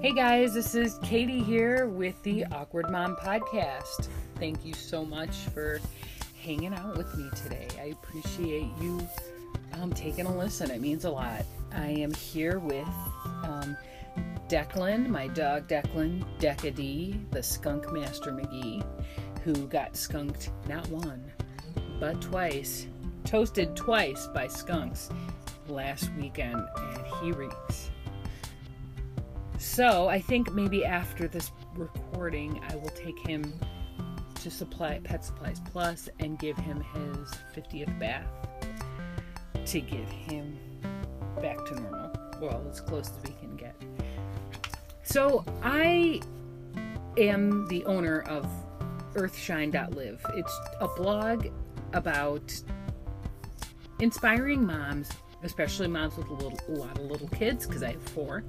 Hey guys, this is Katie here with the Awkward Mom Podcast. Thank you so much for hanging out with me today. I appreciate you um, taking a listen, it means a lot. I am here with um, Declan, my dog Declan, Decady, the skunk master McGee, who got skunked not one, but twice, toasted twice by skunks last weekend, and he reeks. So I think maybe after this recording, I will take him to supply Pet Supplies Plus and give him his 50th bath to get him back to normal. Well, as close as we can get. So I am the owner of Earthshine.live. It's a blog about inspiring moms, especially moms with a, little, a lot of little kids, because I have four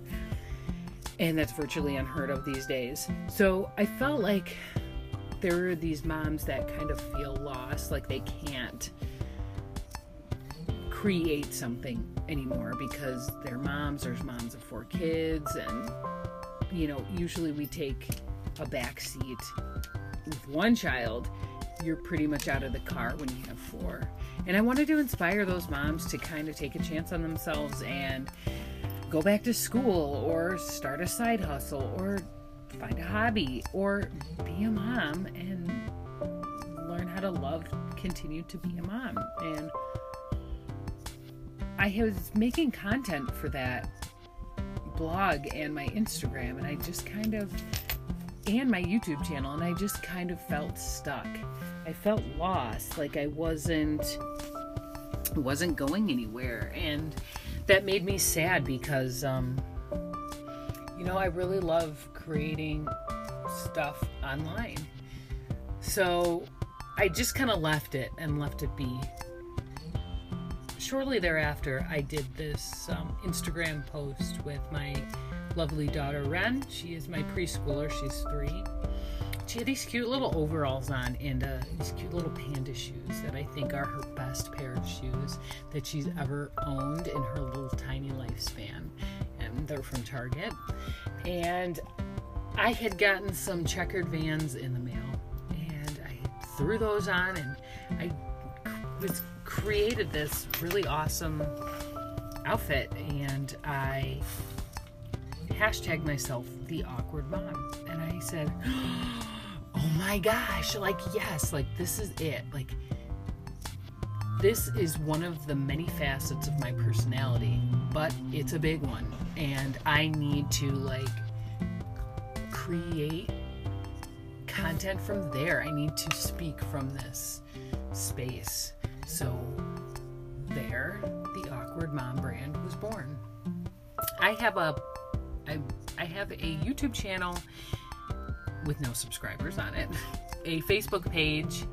and that's virtually unheard of these days. So I felt like there are these moms that kind of feel lost, like they can't create something anymore because they're moms, there's moms of four kids, and you know, usually we take a back seat with one child. You're pretty much out of the car when you have four. And I wanted to inspire those moms to kind of take a chance on themselves and go back to school or start a side hustle or find a hobby or be a mom and learn how to love continue to be a mom. And i was making content for that blog and my instagram and i just kind of and my youtube channel and i just kind of felt stuck. I felt lost like i wasn't wasn't going anywhere. And that made me sad because um, you know I really love creating stuff online. So I just kind of left it and left it be. Shortly thereafter, I did this um, Instagram post with my lovely daughter Ren. She is my preschooler. She's three she had these cute little overalls on and uh, these cute little panda shoes that I think are her best pair of shoes that she's ever owned in her little tiny lifespan. And they're from Target. And I had gotten some checkered vans in the mail and I threw those on and I was created this really awesome outfit and I hashtagged myself the awkward mom and I said oh my gosh, like, yes, like, this is it. Like, this is one of the many facets of my personality, but it's a big one. And I need to, like, create content from there. I need to speak from this space. So, there, the Awkward Mom brand was born. I have a I, I have a YouTube channel with no subscribers on it, a Facebook page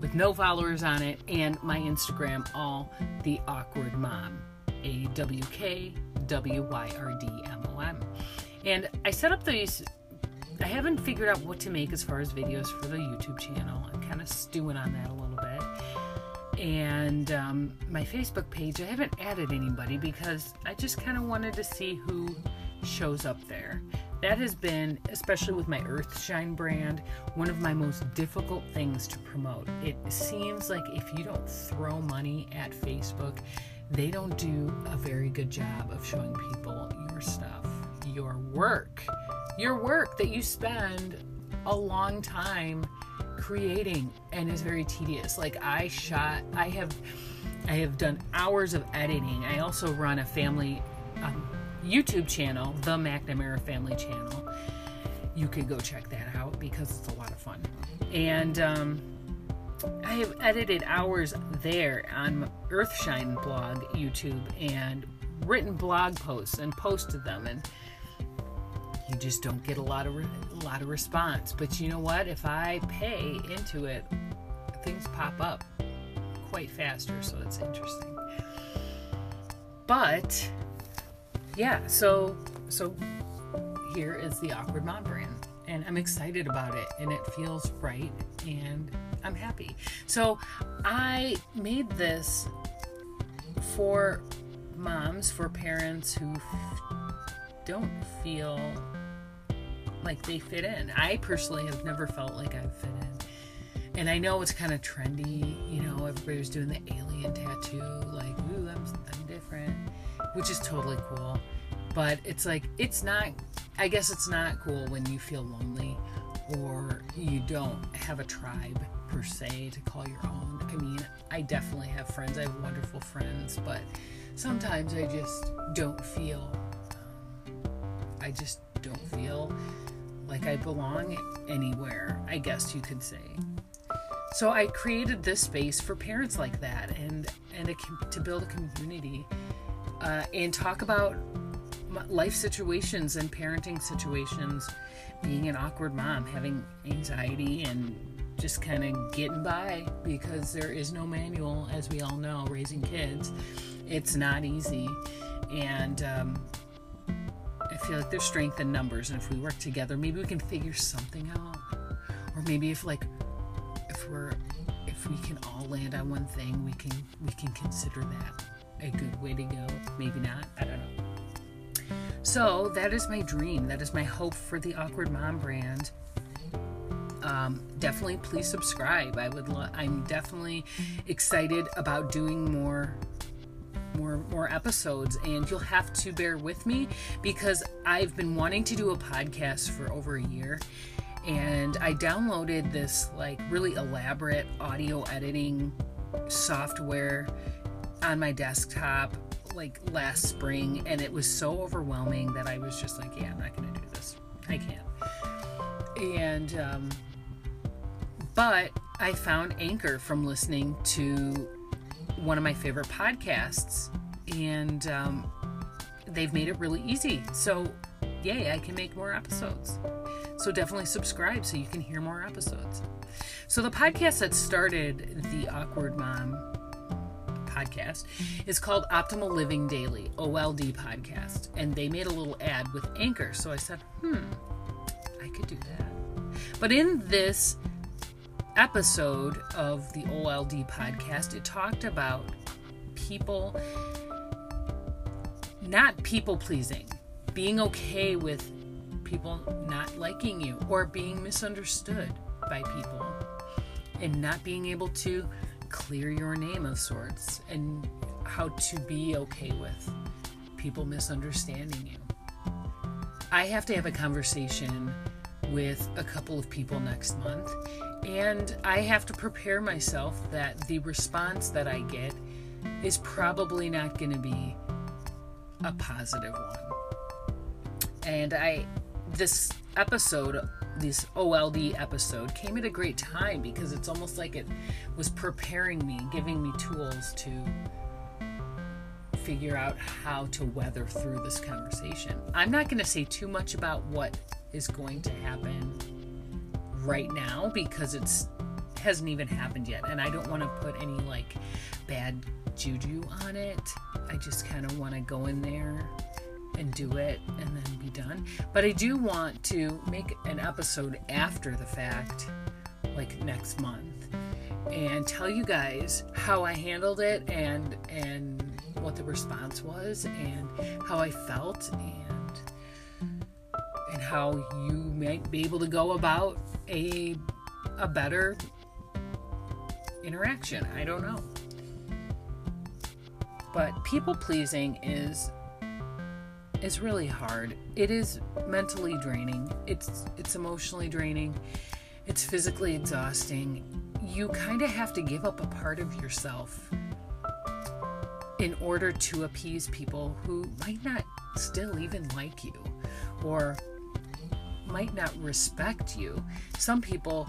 with no followers on it, and my Instagram, all the awkward mom, A W K W Y R D M O M. And I set up these. I haven't figured out what to make as far as videos for the YouTube channel. I'm kind of stewing on that a little bit. And um, my Facebook page, I haven't added anybody because I just kind of wanted to see who shows up there. That has been, especially with my Earthshine brand, one of my most difficult things to promote. It seems like if you don't throw money at Facebook, they don't do a very good job of showing people your stuff, your work, your work that you spend a long time creating and is very tedious. Like I shot, I have, I have done hours of editing. I also run a family um, YouTube channel, the McNamara Family Channel. You could go check that out because it's a lot of fun. And um, I have edited hours there on Earthshine blog, YouTube, and written blog posts and posted them. And you just don't get a lot of re- a lot of response. But you know what? If I pay into it, things pop up quite faster, so it's interesting. But yeah, so so here is the awkward mom brand, and I'm excited about it, and it feels right, and I'm happy. So I made this for moms, for parents who don't feel like they fit in. I personally have never felt like I've fit in. And I know it's kind of trendy, you know, everybody's doing the alien tattoo, like, ooh, I'm, I'm which is totally cool. But it's like, it's not, I guess it's not cool when you feel lonely or you don't have a tribe per se to call your own. I mean, I definitely have friends, I have wonderful friends, but sometimes I just don't feel, um, I just don't feel like I belong anywhere, I guess you could say. So I created this space for parents like that and and a, to build a community uh, and talk about life situations and parenting situations, being an awkward mom, having anxiety and just kind of getting by because there is no manual, as we all know, raising kids. It's not easy. And um, I feel like there's strength in numbers. And if we work together, maybe we can figure something out. Or maybe if, like, if we're if we can all land on one thing, we can we can consider that a good way to go. Maybe not. I don't know. So that is my dream. That is my hope for the Awkward Mom brand um, definitely please subscribe. I would. Lo- I'm definitely excited about doing more more more episodes and you'll have to bear with me because I've been wanting to do a podcast for over a year and I downloaded this like really elaborate audio editing software on my desktop like last spring and it was so overwhelming that I was just like yeah I'm not going to do this I can't and um, but I found Anchor from listening to one of my favorite podcasts, and um, they've made it really easy. So, yay, I can make more episodes. So, definitely subscribe so you can hear more episodes. So, the podcast that started the Awkward Mom podcast is called Optimal Living Daily, OLD podcast. And they made a little ad with Anchor. So I said, hmm, I could do that. But in this episode of the OLD podcast, it talked about people not people pleasing, being okay with people not liking you or being misunderstood by people, and not being able to clear your name of sorts, and how to be okay with people misunderstanding you. I have to have a conversation with a couple of people next month and I have to prepare myself that the response that I get is probably not going to be a positive one. And I, this episode, this OLD episode, came at a great time because it's almost like it was preparing me, giving me tools to figure out how to weather through this conversation. I'm not going to say too much about what is going to happen right now because it's hasn't even happened yet and I don't want to put any like bad juju on it. I just kind of want to go in there and do it and then be done. But I do want to make an episode after the fact like next month and tell you guys how I handled it and and what the response was and how I felt and and how you might be able to go about a a better interaction. I don't know. But people pleasing is is really hard. It is mentally draining. It's it's emotionally draining. It's physically exhausting. You kind of have to give up a part of yourself in order to appease people who might not still even like you or might not respect you. Some people,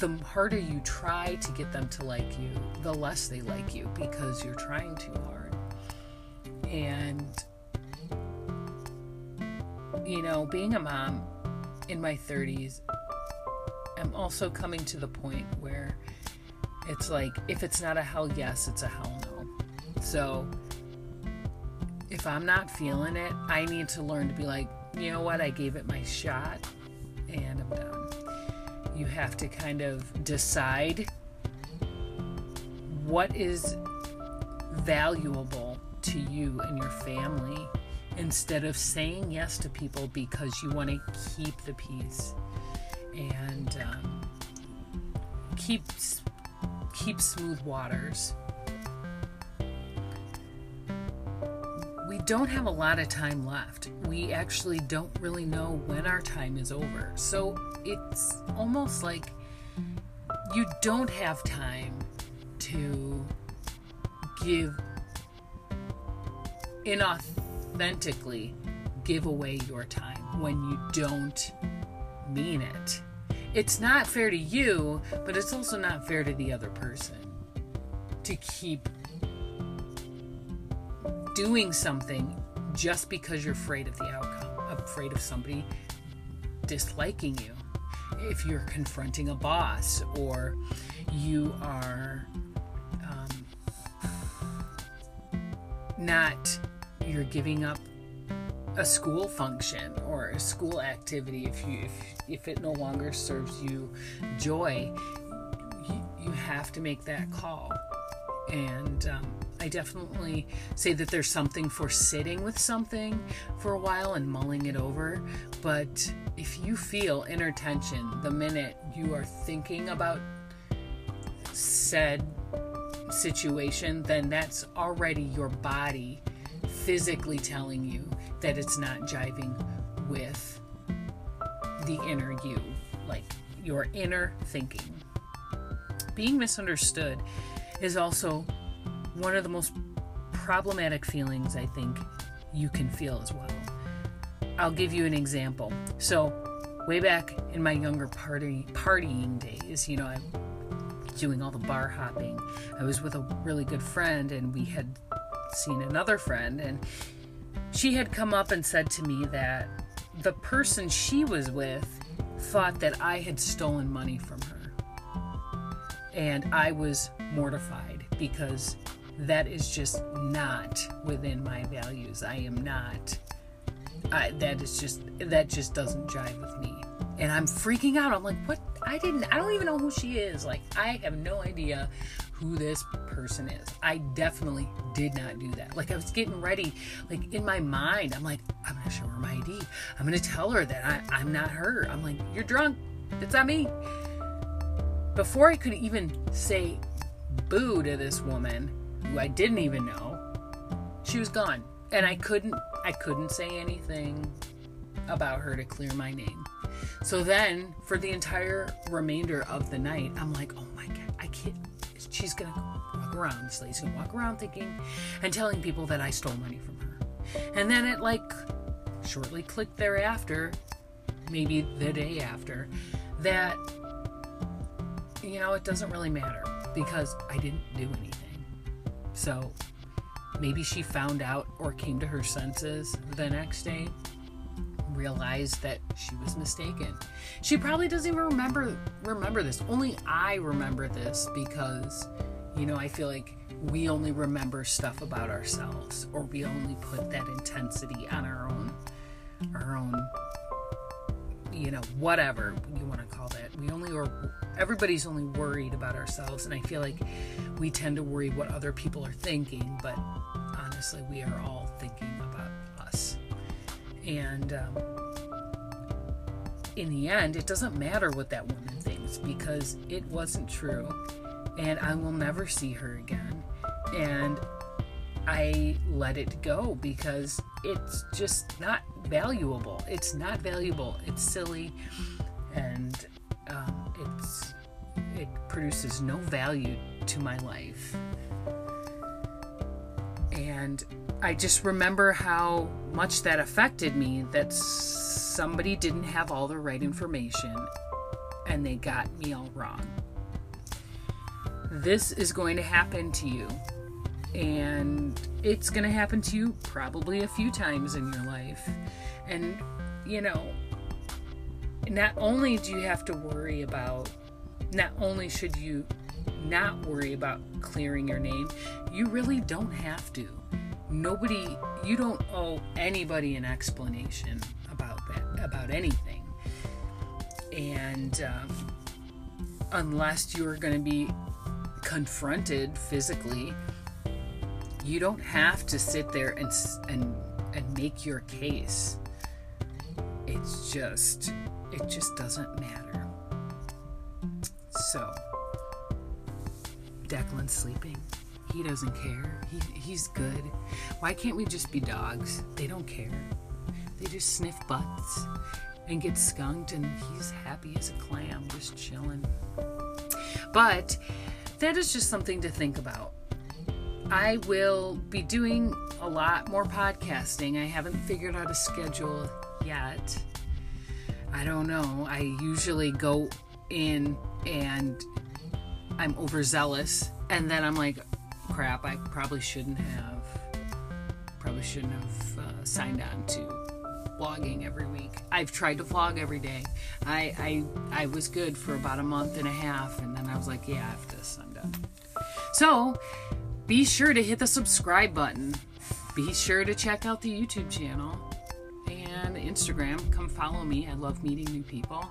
the harder you try to get them to like you, the less they like you because you're trying too hard. You know, being a mom in my 30s, I'm also coming to the point where it's like, if it's not a hell yes, it's a hell no. So, if I'm not feeling it, I need to learn to be like, you know what, I gave it my shot and I'm done. You have to kind of decide what is valuable to you and your family instead of saying yes to people because you want to keep the peace and um, keep keep smooth waters. We don't have a lot of time left. We actually don't really know when our time is over. So it's almost like you don't have time to give inauthentically give away your time when you don't mean it. It's not fair to you, but it's also not fair to the other person to keep doing something just because you're afraid of the outcome, afraid of somebody disliking you. If you're confronting a boss or you are um, not, you're giving up a school function or a school activity if you if, if it no longer serves you joy you, you have to make that call. And um, i definitely say that there's something for sitting with something for a while and mulling it over but if you feel inner tension the minute you are thinking about said situation then that's already your body physically telling you that it's not jiving with the inner you, like your inner thinking. Being misunderstood is also one of the most problematic feelings I think you can feel as well. I'll give you an example. So, way back in my younger party partying days, you know, I'm doing all the bar hopping. I was with a really good friend and we had seen another friend and she had come up and said to me that the person she was with thought that I had stolen money from her. And I was mortified because that is just not within my values. I am not. I, that is just that just doesn't jive with me. And I'm freaking out. I'm like, what? I didn't. I don't even know who she is. Like, I have no idea who this person is. I definitely did not do that. Like I was getting ready, like in my mind, I'm like, I'm gonna show her my ID. I'm gonna tell her that I, I'm not her. I'm like, you're drunk. It's not me. Before I could even say boo to this woman who I didn't even know, she was gone. And I couldn't I couldn't say anything about her to clear my name. So then for the entire remainder of the night, I'm like, oh my god, I can't she's gonna walk around. This lady's gonna walk around thinking and telling people that I stole money from her. And then it like shortly clicked thereafter, maybe the day after, that you know it doesn't really matter because I didn't do anything. So maybe she found out or came to her senses the next day realized that she was mistaken. She probably doesn't even remember remember this. Only I remember this because you know, I feel like we only remember stuff about ourselves or we only put that intensity on our own our own you know, whatever you want to call that. We only are everybody's only worried about ourselves and I feel like we tend to worry what other people are thinking, but honestly, we are all thinking about us. And um, in the end, it doesn't matter what that woman thinks because it wasn't true. And I will never see her again. And I let it go because it's just not valuable. It's not valuable. It's silly, and um, it's it produces no value to my life. And I just remember how much that affected me that somebody didn't have all the right information and they got me all wrong. This is going to happen to you, and it's going to happen to you probably a few times in your life. And, you know, not only do you have to worry about, not only should you not worry about clearing your name, you really don't have to nobody you don't owe anybody an explanation about that about anything and um, unless you're going to be confronted physically you don't have to sit there and and and make your case. It's just, it just doesn't matter. So, Declan's sleeping. He doesn't care. He, he's good. Why can't we just be dogs? They don't care. They just sniff butts and get skunked, and he's happy as a clam, just chilling. But that is just something to think about. I will be doing a lot more podcasting. I haven't figured out a schedule yet. I don't know. I usually go in and I'm overzealous, and then I'm like, crap, I probably shouldn't have. Probably shouldn't have uh, signed on to vlogging every week. I've tried to vlog every day. I, I I was good for about a month and a half, and then I was like, yeah, after this, I'm done. So be sure to hit the subscribe button. Be sure to check out the YouTube channel and Instagram. Come follow me. I love meeting new people.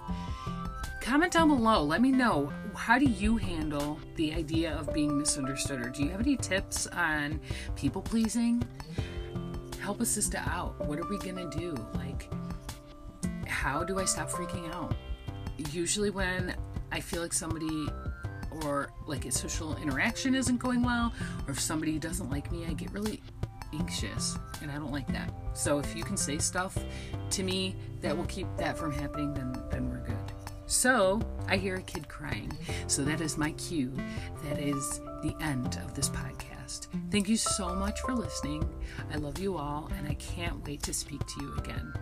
Comment down below. Let me know how do you handle the idea of being misunderstood, or do you have any tips on people pleasing? Help a sister out. What are we gonna do? Like, how do I stop freaking out? Usually, when I feel like somebody or like a social interaction isn't going well, or if somebody doesn't like me, I get really anxious and I don't like that. So if you can say stuff to me that will keep that from happening, then then we're good. So I hear a kid crying. So that is my cue. That is the end of this podcast. Thank you so much for listening. I love you all, and I can't wait to speak to you again.